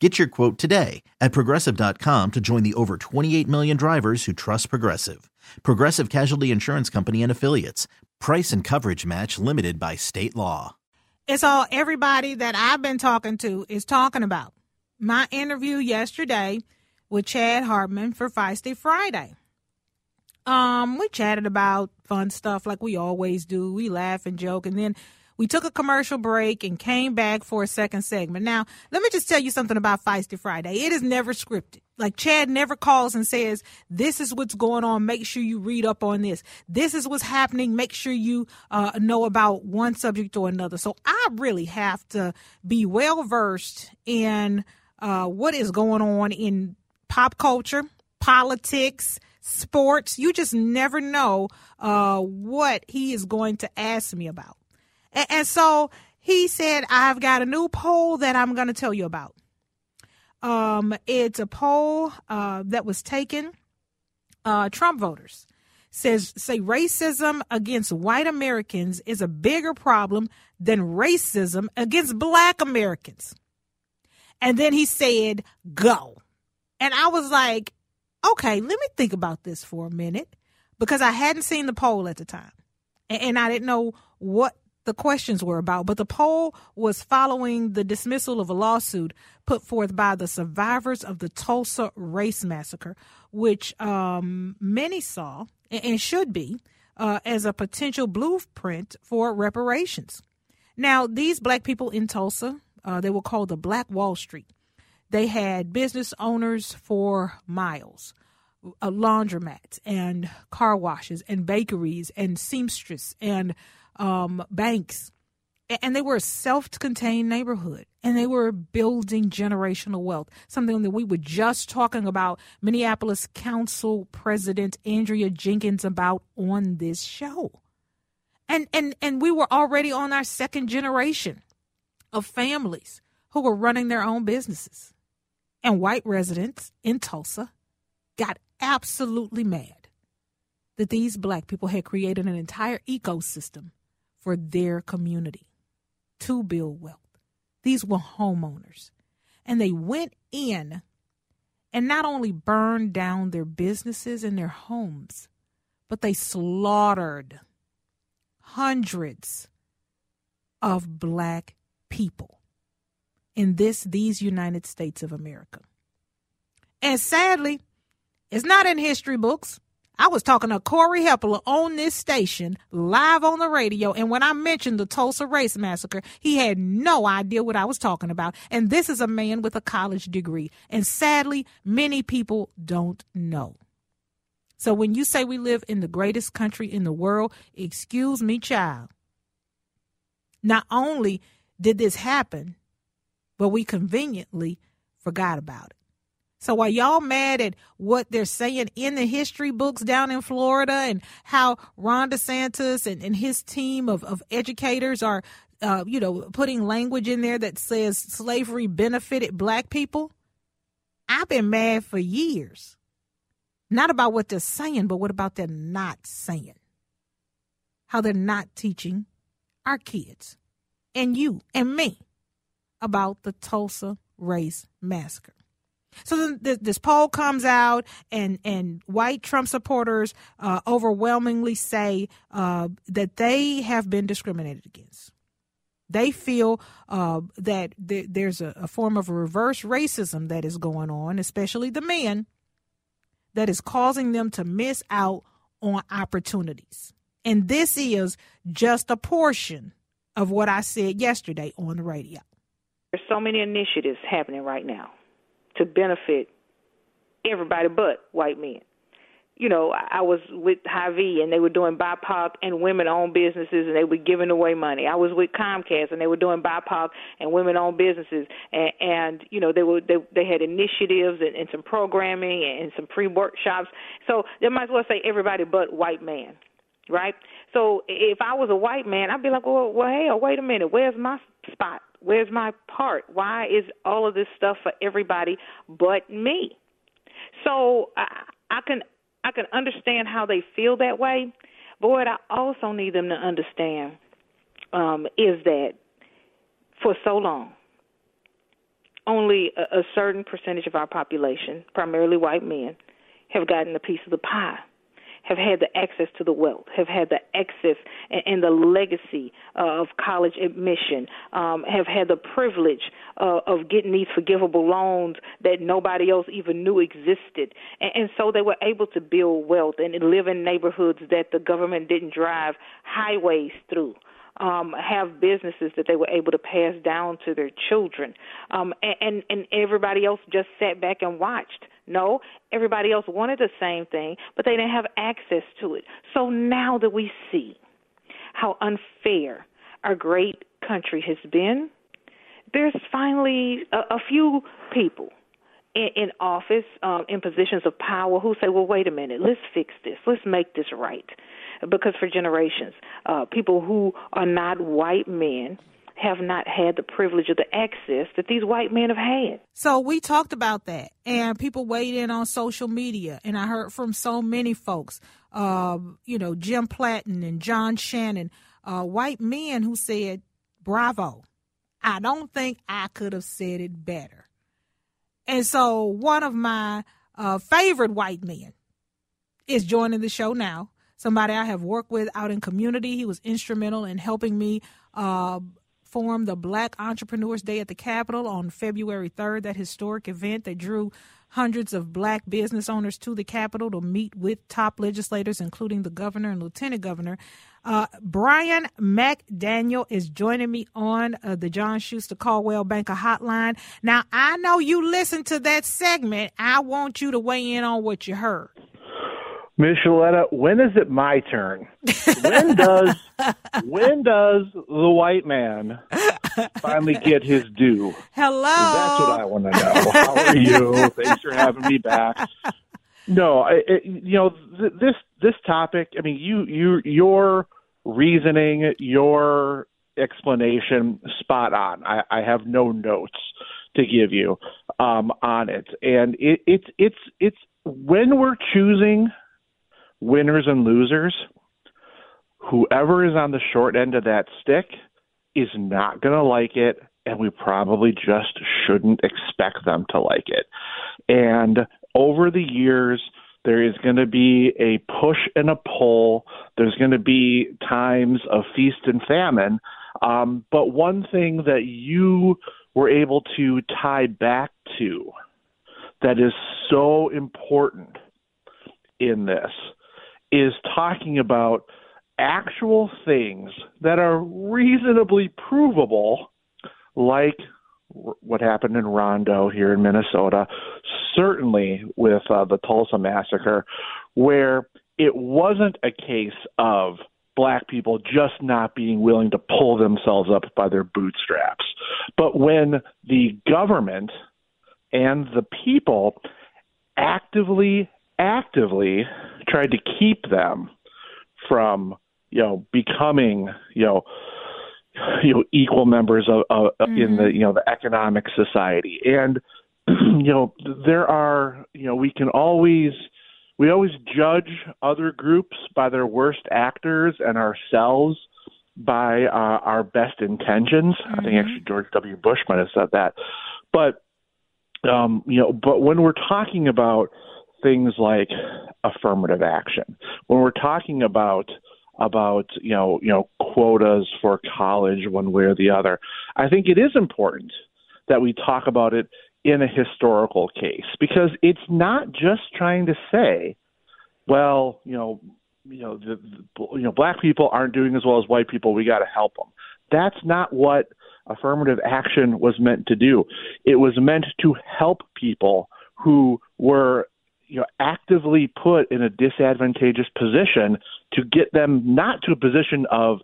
Get your quote today at progressive.com to join the over 28 million drivers who trust Progressive. Progressive Casualty Insurance Company and Affiliates. Price and coverage match limited by state law. It's all everybody that I've been talking to is talking about. My interview yesterday with Chad Hartman for Feisty Friday. Um, we chatted about fun stuff like we always do. We laugh and joke, and then we took a commercial break and came back for a second segment. Now, let me just tell you something about Feisty Friday. It is never scripted. Like Chad never calls and says, "This is what's going on. Make sure you read up on this. This is what's happening. Make sure you uh, know about one subject or another." So I really have to be well versed in uh, what is going on in pop culture, politics, sports. You just never know uh, what he is going to ask me about. And, and so he said, I've got a new poll that I'm going to tell you about. Um, it's a poll uh, that was taken. Uh, Trump voters says say racism against white Americans is a bigger problem than racism against black Americans. And then he said, go. And I was like, okay, let me think about this for a minute because I hadn't seen the poll at the time. And, and I didn't know what the questions were about. But the poll was following the dismissal of a lawsuit put forth by the survivors of the Tulsa Race Massacre, which um, many saw and should be uh, as a potential blueprint for reparations. Now, these black people in Tulsa, uh, they were called the Black Wall Street. They had business owners for miles, uh, laundromats and car washes and bakeries and seamstresses and um, banks. And they were a self contained neighborhood and they were building generational wealth, something that we were just talking about Minneapolis Council President Andrea Jenkins about on this show. And, and, and we were already on our second generation of families who were running their own businesses. And white residents in Tulsa got absolutely mad that these black people had created an entire ecosystem for their community to build wealth. These were homeowners. And they went in and not only burned down their businesses and their homes, but they slaughtered hundreds of black people in this these United States of America. And sadly, it's not in history books. I was talking to Corey Hepola on this station, live on the radio, and when I mentioned the Tulsa Race Massacre, he had no idea what I was talking about. And this is a man with a college degree. And sadly, many people don't know. So when you say we live in the greatest country in the world, excuse me, child. Not only did this happen, but we conveniently forgot about it. So while y'all mad at what they're saying in the history books down in Florida and how Ron DeSantis and, and his team of, of educators are, uh, you know, putting language in there that says slavery benefited black people, I've been mad for years. Not about what they're saying, but what about they're not saying. How they're not teaching our kids and you and me about the Tulsa Race Massacre. So then this poll comes out, and and white Trump supporters uh, overwhelmingly say uh, that they have been discriminated against. They feel uh, that th- there's a, a form of reverse racism that is going on, especially the men, that is causing them to miss out on opportunities. And this is just a portion of what I said yesterday on the radio. There's so many initiatives happening right now to benefit everybody but white men you know, I was with Hy-Vee and they were doing BIPOC and women-owned businesses and they were giving away money. I was with Comcast and they were doing BIPOC and women-owned businesses and, and you know they were they they had initiatives and, and some programming and some free workshops. So they might as well say everybody but white man, right? So if I was a white man, I'd be like, well, well, hell, wait a minute, where's my spot? Where's my part? Why is all of this stuff for everybody but me? So I, I can I can understand how they feel that way, but what I also need them to understand um, is that for so long, only a, a certain percentage of our population, primarily white men, have gotten a piece of the pie have had the access to the wealth, have had the access and, and the legacy uh, of college admission, um, have had the privilege uh, of getting these forgivable loans that nobody else even knew existed. And, and so they were able to build wealth and live in neighborhoods that the government didn't drive highways through um, have businesses that they were able to pass down to their children, um, and, and everybody else just sat back and watched. No, everybody else wanted the same thing, but they didn't have access to it. So now that we see how unfair our great country has been, there's finally a, a few people in, in office, um, in positions of power, who say, "Well, wait a minute, let's fix this. Let's make this right." because for generations, uh, people who are not white men have not had the privilege of the access that these white men have had. So we talked about that, and people weighed in on social media, and I heard from so many folks, uh, you know, Jim Platten and John Shannon, uh, white men who said, "Bravo." I don't think I could have said it better. And so one of my uh, favorite white men is joining the show now somebody I have worked with out in community. He was instrumental in helping me uh, form the Black Entrepreneurs Day at the Capitol on February 3rd, that historic event that drew hundreds of black business owners to the Capitol to meet with top legislators, including the governor and lieutenant governor. Uh, Brian McDaniel is joining me on uh, the John Schuster Coldwell Banker Hotline. Now, I know you listened to that segment. I want you to weigh in on what you heard. Miss Sheletta, when is it my turn? When does when does the white man finally get his due? Hello. That's what I want to know. How are you? Thanks for having me back. No, it, you know th- this this topic. I mean, you you your reasoning, your explanation, spot on. I, I have no notes to give you um, on it, and it, it's it's it's when we're choosing winners and losers, whoever is on the short end of that stick is not going to like it, and we probably just shouldn't expect them to like it. And over the years, there is going to be a push and a pull. There's going to be times of feast and famine. Um, but one thing that you were able to tie back to that is so important in this is talking about actual things that are reasonably provable, like what happened in Rondo here in Minnesota, certainly with uh, the Tulsa massacre, where it wasn't a case of black people just not being willing to pull themselves up by their bootstraps. But when the government and the people actively actively tried to keep them from you know becoming you know you know equal members of, of mm-hmm. in the mm-hmm. you know the economic society and you know there are you know we can always we always judge other groups by their worst actors and ourselves by uh, our best intentions. Mm-hmm. I think mm-hmm. actually George W. Bush might have said that. But um, you know, but when we're talking about things like affirmative action. When we're talking about about you know you know quotas for college one way or the other, I think it is important that we talk about it in a historical case because it's not just trying to say, well, you know, you know the, the you know black people aren't doing as well as white people. We got to help them. That's not what affirmative action was meant to do. It was meant to help people who were you know actively put in a disadvantageous position to get them not to a position of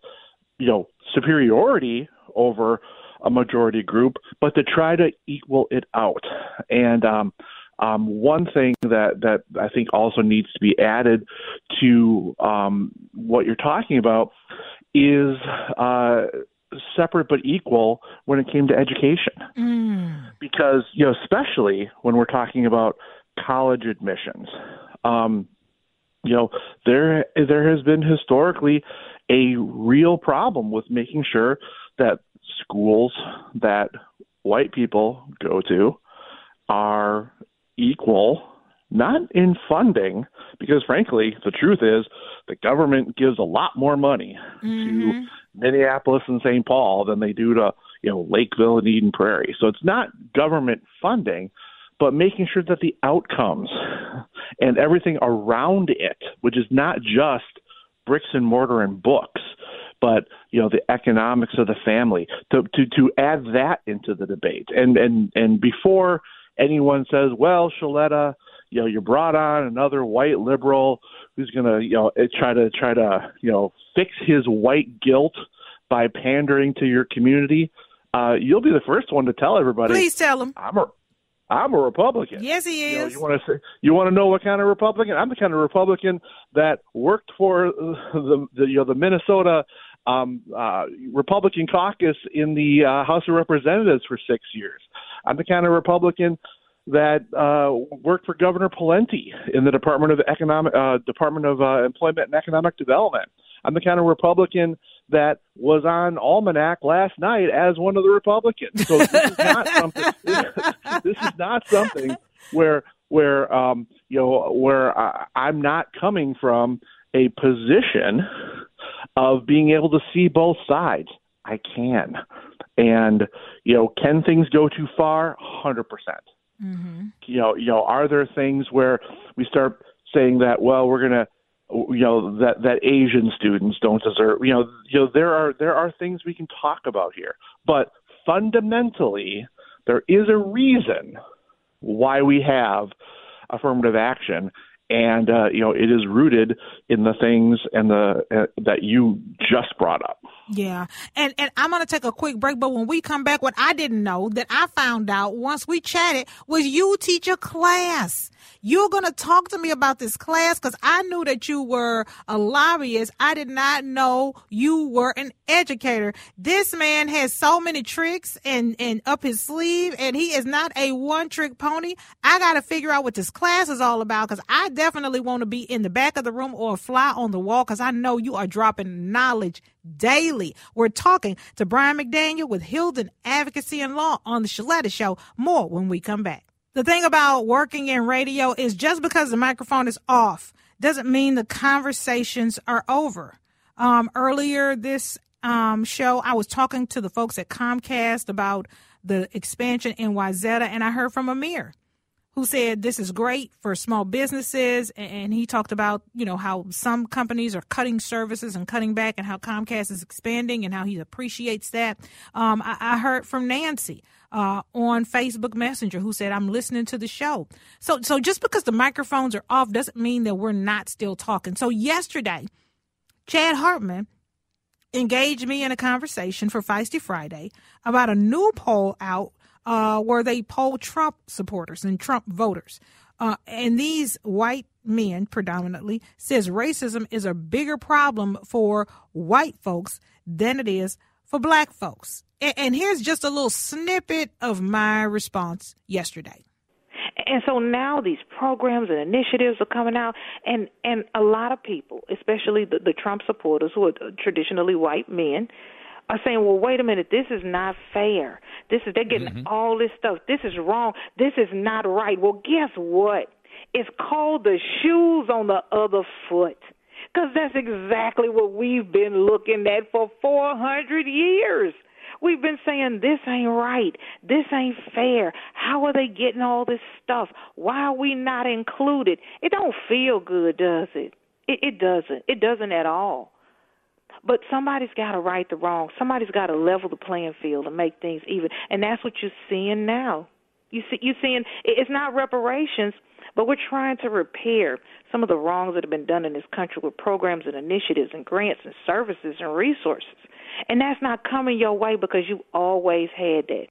you know superiority over a majority group, but to try to equal it out. And um, um, one thing that that I think also needs to be added to um, what you're talking about is uh, separate but equal when it came to education, Mm. because you know, especially when we're talking about college admissions. Um, you know, there there has been historically a real problem with making sure that schools that white people go to are equal, not in funding, because frankly, the truth is the government gives a lot more money to Minneapolis and St. Paul than they do to you know Lakeville and Eden Prairie. So it's not government funding, but making sure that the outcomes and everything around it, which is not just bricks and mortar and books, but you know the economics of the family, to to to add that into the debate. And and and before anyone says, well, Sheletta, you know, you brought on another white liberal who's going to, you know, try to try to, you know, fix his white guilt by pandering to your community. Uh, you'll be the first one to tell everybody. Please tell him. I'm a, I'm a Republican. Yes, he You, know, is. you want to say, you want to know what kind of Republican? I'm the kind of Republican that worked for the, the you know the Minnesota um, uh, Republican caucus in the uh, House of Representatives for six years. I'm the kind of Republican that uh, worked for Governor Pawlenty in the Department of Economic uh, Department of uh, Employment and Economic Development. I'm the kind of Republican that was on Almanac last night as one of the Republicans. So this is not something. this is not something where where um, you know where I, I'm not coming from a position of being able to see both sides. I can, and you know, can things go too far? Hundred percent. You know, you know, are there things where we start saying that? Well, we're gonna you know that that Asian students don't deserve. You know, you know there are there are things we can talk about here, but fundamentally, there is a reason why we have affirmative action, and uh, you know it is rooted in the things and the uh, that you just brought up. Yeah. And and I'm gonna take a quick break, but when we come back, what I didn't know that I found out once we chatted was you teach a class. You're gonna talk to me about this class because I knew that you were a lobbyist. I did not know you were an educator. This man has so many tricks and, and up his sleeve, and he is not a one trick pony. I gotta figure out what this class is all about because I definitely want to be in the back of the room or fly on the wall because I know you are dropping knowledge daily. We're talking to Brian McDaniel with Hylden Advocacy and Law on the Sheletta Show. More when we come back. The thing about working in radio is just because the microphone is off doesn't mean the conversations are over. Um, earlier this um, show, I was talking to the folks at Comcast about the expansion in Wayzata, and I heard from Amir who said this is great for small businesses and he talked about you know how some companies are cutting services and cutting back and how comcast is expanding and how he appreciates that. Um, I, I, heard from nancy uh, on facebook messenger who said i'm listening to the show. So so just because the microphones are off doesn't mean that we're not still talking. So yesterday chad hartman engaged me in a conversation for feisty friday about a new poll out uh, where they poll Trump supporters and Trump voters. Uh, and these white men predominantly says racism is a bigger problem for white folks than it is for black folks. And, and here's just a little snippet of my response yesterday. And so now these programs and initiatives are coming out, and and a lot of people, especially the, the Trump supporters, who are traditionally white men, are saying, "Well, wait a minute, this is not fair. This is they're getting mm-hmm. all this stuff. This is wrong. This is not right." Well, guess what? It's called the shoes on the other foot. Because that's exactly what we've been looking at for 400 years. We've been saying this ain't right. This ain't fair. How are they getting all this stuff? Why are we not included? It don't feel good, does it? It, it doesn't. It doesn't at all. But somebody's got to right the wrong. Somebody's got to level the playing field and make things even. And that's what you're seeing now. You see, you're seeing it's not reparations, but we're trying to repair some of the wrongs that have been done in this country with programs and initiatives and grants and services and resources. And that's not coming your way because you always had that.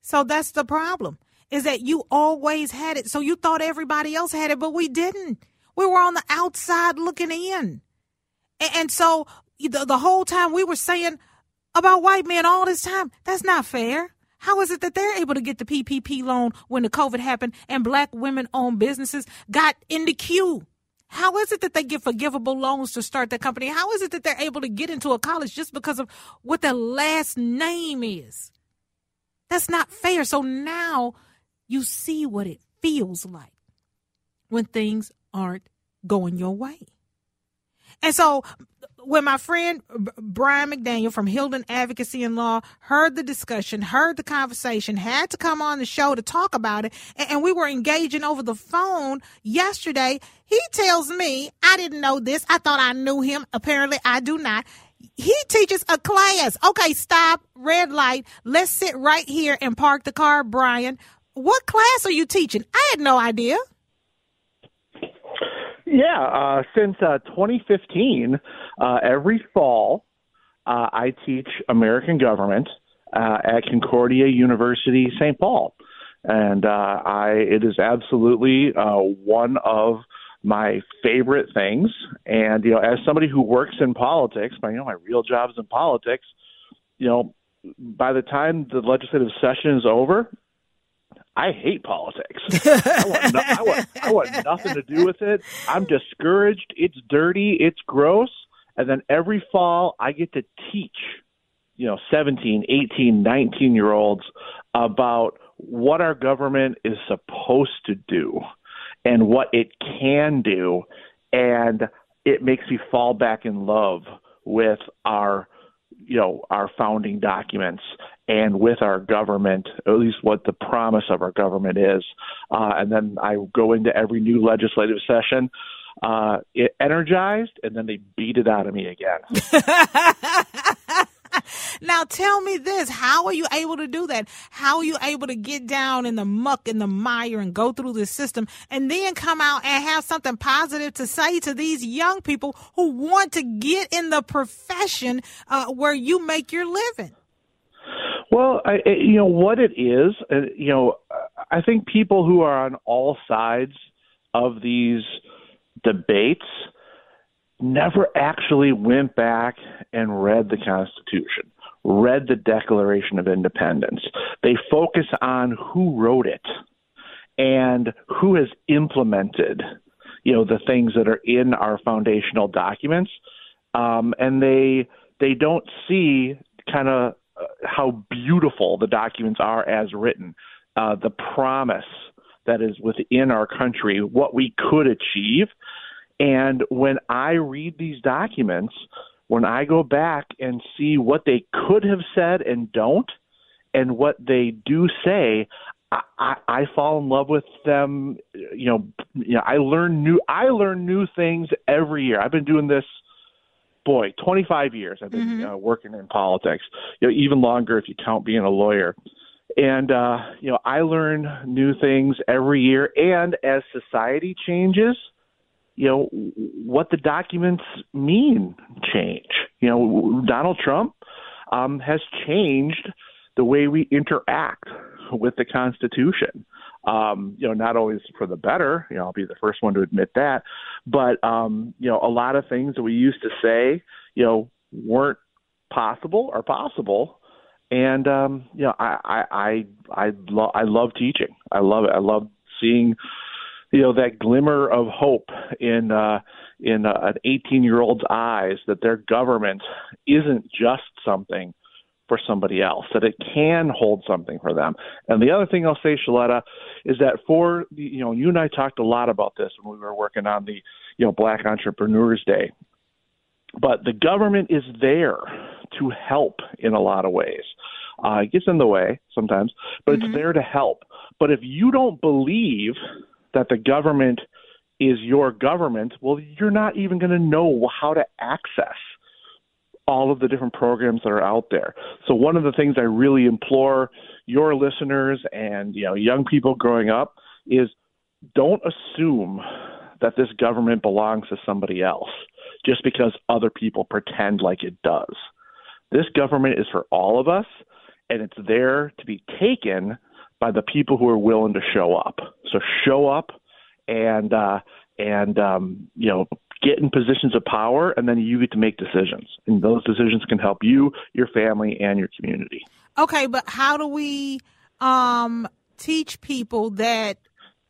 So that's the problem. Is that you always had it. So you thought everybody else had it, but we didn't. We were on the outside looking in. And, so the, the whole time we were saying about white men all this time, that's not fair. How is it that they're able to get the PPP loan when the COVID happened and black women owned businesses got in the queue? How is it that they get forgivable loans to start their company? How is it that they're able to get into a college just because of what their last name is? That's not fair. So now you see what it feels like when things aren't going your way. And so when my friend Brian McDaniel from Hylden Advocacy and Law heard the discussion, heard the conversation, had to come on the show to talk about it, and we were engaging over the phone yesterday, he tells me, I didn't know this. I thought I knew him. Apparently, I do not. He teaches a class. Okay, stop, red light. Let's sit right here and park the car, Brian. What class are you teaching? I had no idea. Yeah, uh, since uh, 2015, uh, every fall, uh, I teach American government uh, at Concordia University, St. Paul, and uh, I it is absolutely one of my favorite things. And you know, as somebody who works in politics, my you know my real job is in politics. You know, by the time the legislative session is over, I hate politics. I, want no, I, want, I want nothing to do with it. I'm discouraged. It's dirty. It's gross. And then every fall, I get to teach, you know, 17, 18, 19 year olds about what our government is supposed to do and what it can do. And it makes me fall back in love with our you know our founding documents and with our government, at least what the promise of our government is. Uh, and then I go into every new legislative session uh, energized, and then they beat it out of me again. now tell me this how are you able to do that how are you able to get down in the muck in the mire and go through the system and then come out and have something positive to say to these young people who want to get in the profession uh, where you make your living well, I, you know what it is. Uh, you know, I think people who are on all sides of these debates never actually went back and read the Constitution, read the Declaration of Independence. They focus on who wrote it and who has implemented, you know, the things that are in our foundational documents, um, and they they don't see kind of uh, how beautiful the documents are as written, uh, the promise that is within our country, what we could achieve. And when I read these documents, when I go back and see what they could have said and don't, and what they do say, I, I I fall in love with them. You know, you know, I learn new. I learn new things every year. I've been doing this boy, 25 years I've been mm-hmm. uh, working in politics. You know, even longer if you count being a lawyer. And uh, you know, I learn new things every year. And as society changes, you know, what the documents mean change. You know, Donald Trump um, has changed the way we interact with the Constitution. Um, you know, not always for the better. You know, I'll be the first one to admit that. But um, you know, a lot of things that we used to say, you know, weren't possible or possible. And um, you know, I I I I, lo- I love teaching. I love it. I love seeing you know that glimmer of hope in uh, in uh, an 18 year old's eyes that their government isn't just something for somebody else, that it can hold something for them. And the other thing I'll say, Sheletta, is that for you know, you and I talked a lot about this when we were working on the you know Black Entrepreneurs Day. But the government is there to help in a lot of ways. Uh, it gets in the way sometimes, but mm-hmm. it's there to help. But if you don't believe that the government is your government, well, you're not even going to know how to access all of the different programs that are out there. So one of the things I really implore your listeners and you know young people growing up is don't assume that this government belongs to somebody else just because other people pretend like it does. This government is for all of us and it's there to be taken by the people who are willing to show up. So show up and uh and um you know get in positions of power and then you get to make decisions and those decisions can help you your family and your community Okay, but how do we um, teach people that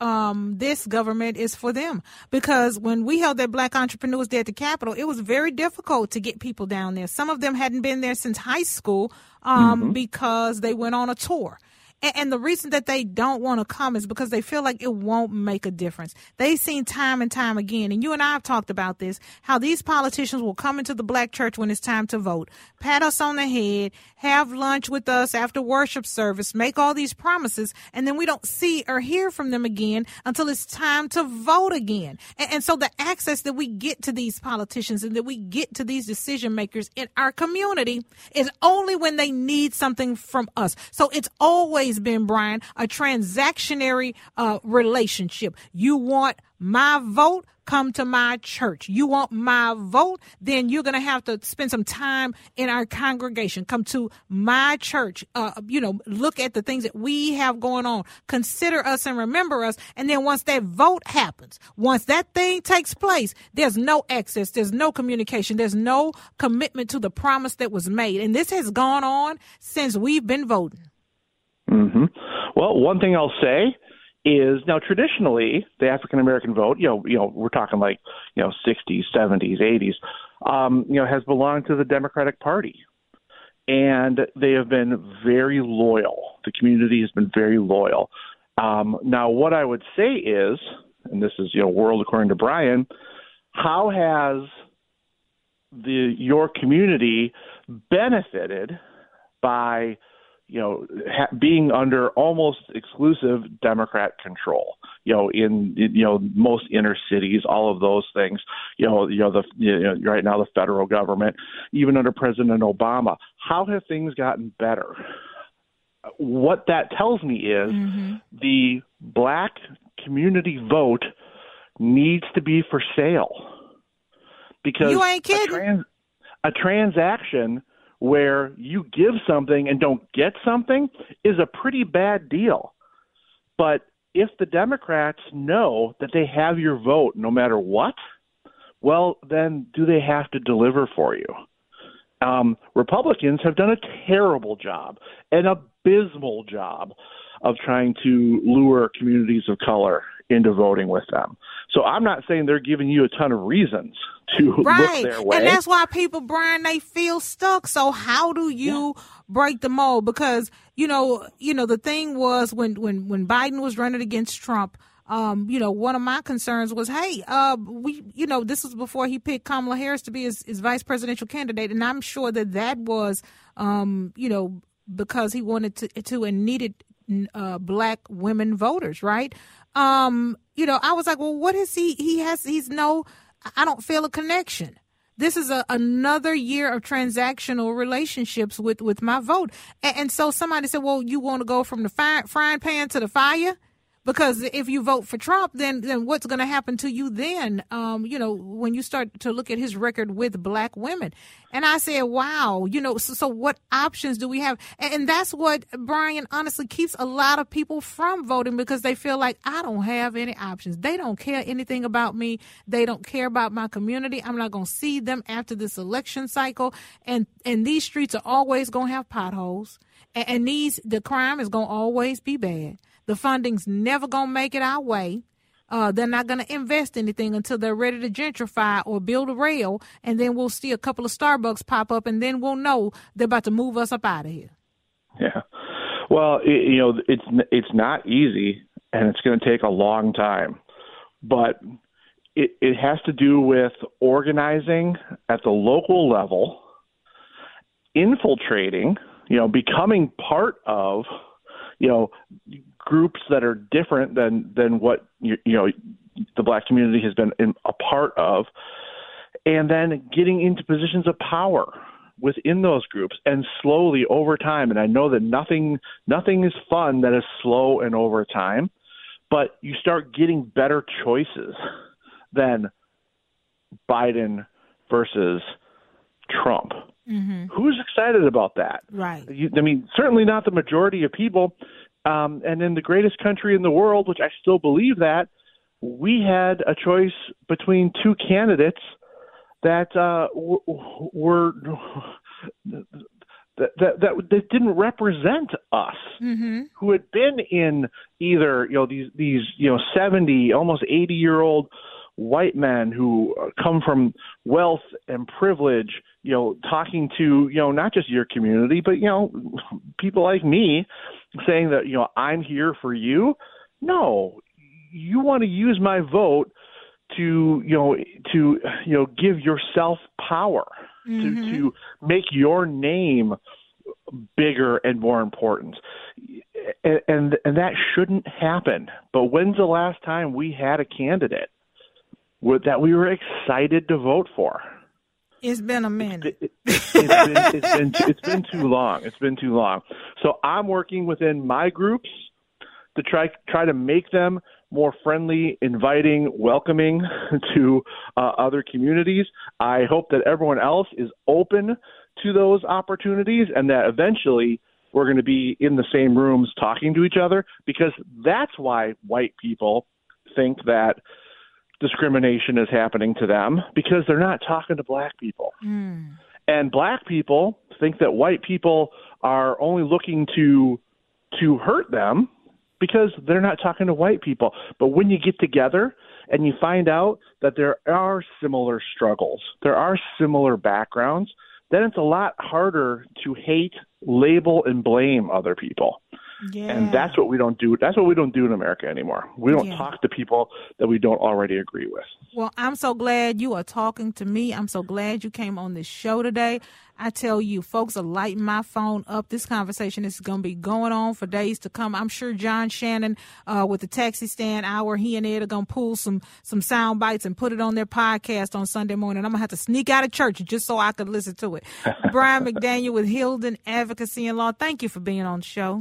um, this government is for them? Because when we held that Black Entrepreneurs Day at the Capitol, it was very difficult to get people down there. Some of them hadn't been there since high school um, mm-hmm. because they went on a tour. And, the reason that they don't want to come is because they feel like it won't make a difference. They've seen time and time again, and you and I have talked about this, how these politicians will come into the black church when it's time to vote, pat us on the head, have lunch with us after worship service, make all these promises, and then we don't see or hear from them again until it's time to vote again. And, and so the access that we get to these politicians and that we get to these decision makers in our community is only when they need something from us. So it's always always been, Brian, a transactionary uh, relationship. You want my vote, come to my church. You want my vote, then you're going to have to spend some time in our congregation. Come to my church. Uh, you know, look at the things that we have going on. Consider us and remember us. And then once that vote happens, once that thing takes place, there's no access, there's no communication, there's no commitment to the promise that was made. And this has gone on since we've been voting. Mm-hmm. Well, one thing I'll say is now traditionally the African American vote, you know, you know, we're talking like you know 60s, 70s, 80s, um, you know, has belonged to the Democratic Party, and they have been very loyal. The community has been very loyal. Um, now, what I would say is, and this is you know, world according to Brian, how has the your community benefited by you know, ha- being under almost exclusive Democrat control. You know, in you know most inner cities, all of those things. You know, you know the you know, right now the federal government, even under President Obama, how have things gotten better? What that tells me is mm-hmm. the black community vote needs to be for sale because you ain't kidding. A, trans- a transaction where you give something and don't get something is a pretty bad deal. But if the Democrats know that they have your vote no matter what, well, then do they have to deliver for you? Um, Republicans have done a terrible job, an abysmal job of trying to lure communities of color into voting with them. So I'm not saying they're giving you a ton of reasons to right. look their way. And that's why people, Brian, they feel stuck. So how do you yeah. break the mold? Because, you know, you know, the thing was when when when Biden was running against Trump, um, you know, one of my concerns was, hey, uh, we, you know, this was before he picked Kamala Harris to be his, his vice presidential candidate, and I'm sure that that was, um, you know, because he wanted to to and needed uh, black women voters, right? Um, you know, I was like, well, what is he? He has, he's no I don't feel a connection. This is a, another year of transactional relationships with, with my vote. And, and so somebody said, well, you want to go from the fire, frying pan to the fire? Because if you vote for Trump, then then what's going to happen to you then? Um, you know, when you start to look at his record with black women, and I said, wow, you know, so, so what options do we have? And, and, that's what Brian honestly keeps a lot of people from voting because they feel like I don't have any options. They don't care anything about me. They don't care about my community. I'm not going to see them after this election cycle, and and these streets are always going to have potholes, and, and these the crime is going to always be bad. The funding's never going to make it our way. Uh, they're not going to invest anything until they're ready to gentrify or build a rail, and then we'll see a couple of Starbucks pop up, and then we'll know they're about to move us up out of here. Yeah, well, it, you know, it's it's not easy, and it's going to take a long time, but it, it has to do with organizing at the local level, infiltrating, you know, becoming part of, you know, groups that are different than than what you, you know the black community has been in, a part of, and then getting into positions of power within those groups and slowly over time and I know that nothing nothing is fun that is slow and over time but you start getting better choices than Biden versus Trump. Mm-hmm. Who's excited about that? Right. You, I mean, certainly not the majority of people. Um, and in the greatest country in the world, which I still believe that, we had a choice between two candidates that uh, w- were that, that that that didn't represent us, Mm-hmm. who had been in either you know these these you know seventy, almost eighty year old white men who uh, come from wealth and privilege, you know, talking to you know not just your community, but you know people like me, saying that you know I'm here for you. No, you want to use my vote to you know to you know give yourself power Mhm. to to make your name bigger and more important and, and and that shouldn't happen but when's the last time we had a candidate that we were excited to vote for It's been a minute. it, it's been it's been it's been too long. It's been too long. So I'm working within my groups to try try to make them more friendly, inviting, welcoming to uh, other communities. I hope that everyone else is open to those opportunities, and that eventually we're going to be in the same rooms talking to each other because that's why white people think that discrimination is happening to them because they're not talking to black people. Mm. And black people think that white people are only looking to to hurt them because they're not talking to white people. But when you get together and you find out that there are similar struggles, there are similar backgrounds, then it's a lot harder to hate, label, and blame other people. Yeah. And that's what we don't do. That's what we don't do in America anymore. We don't Yeah. talk to people that we don't already agree with. Well, I'm so glad you are talking to me. I'm so glad you came on this show today. I tell you, folks are lighting my phone up. This conversation is going to be going on for days to come. I'm sure John Shannon, uh, with the taxi stand hour, he and Ed are going to pull some some sound bites and put it on their podcast on Sunday morning. I'm going to have to sneak out of church just so I could listen to it. Brian McDaniel with Hylden Advocacy and Law. Thank you for being on the show.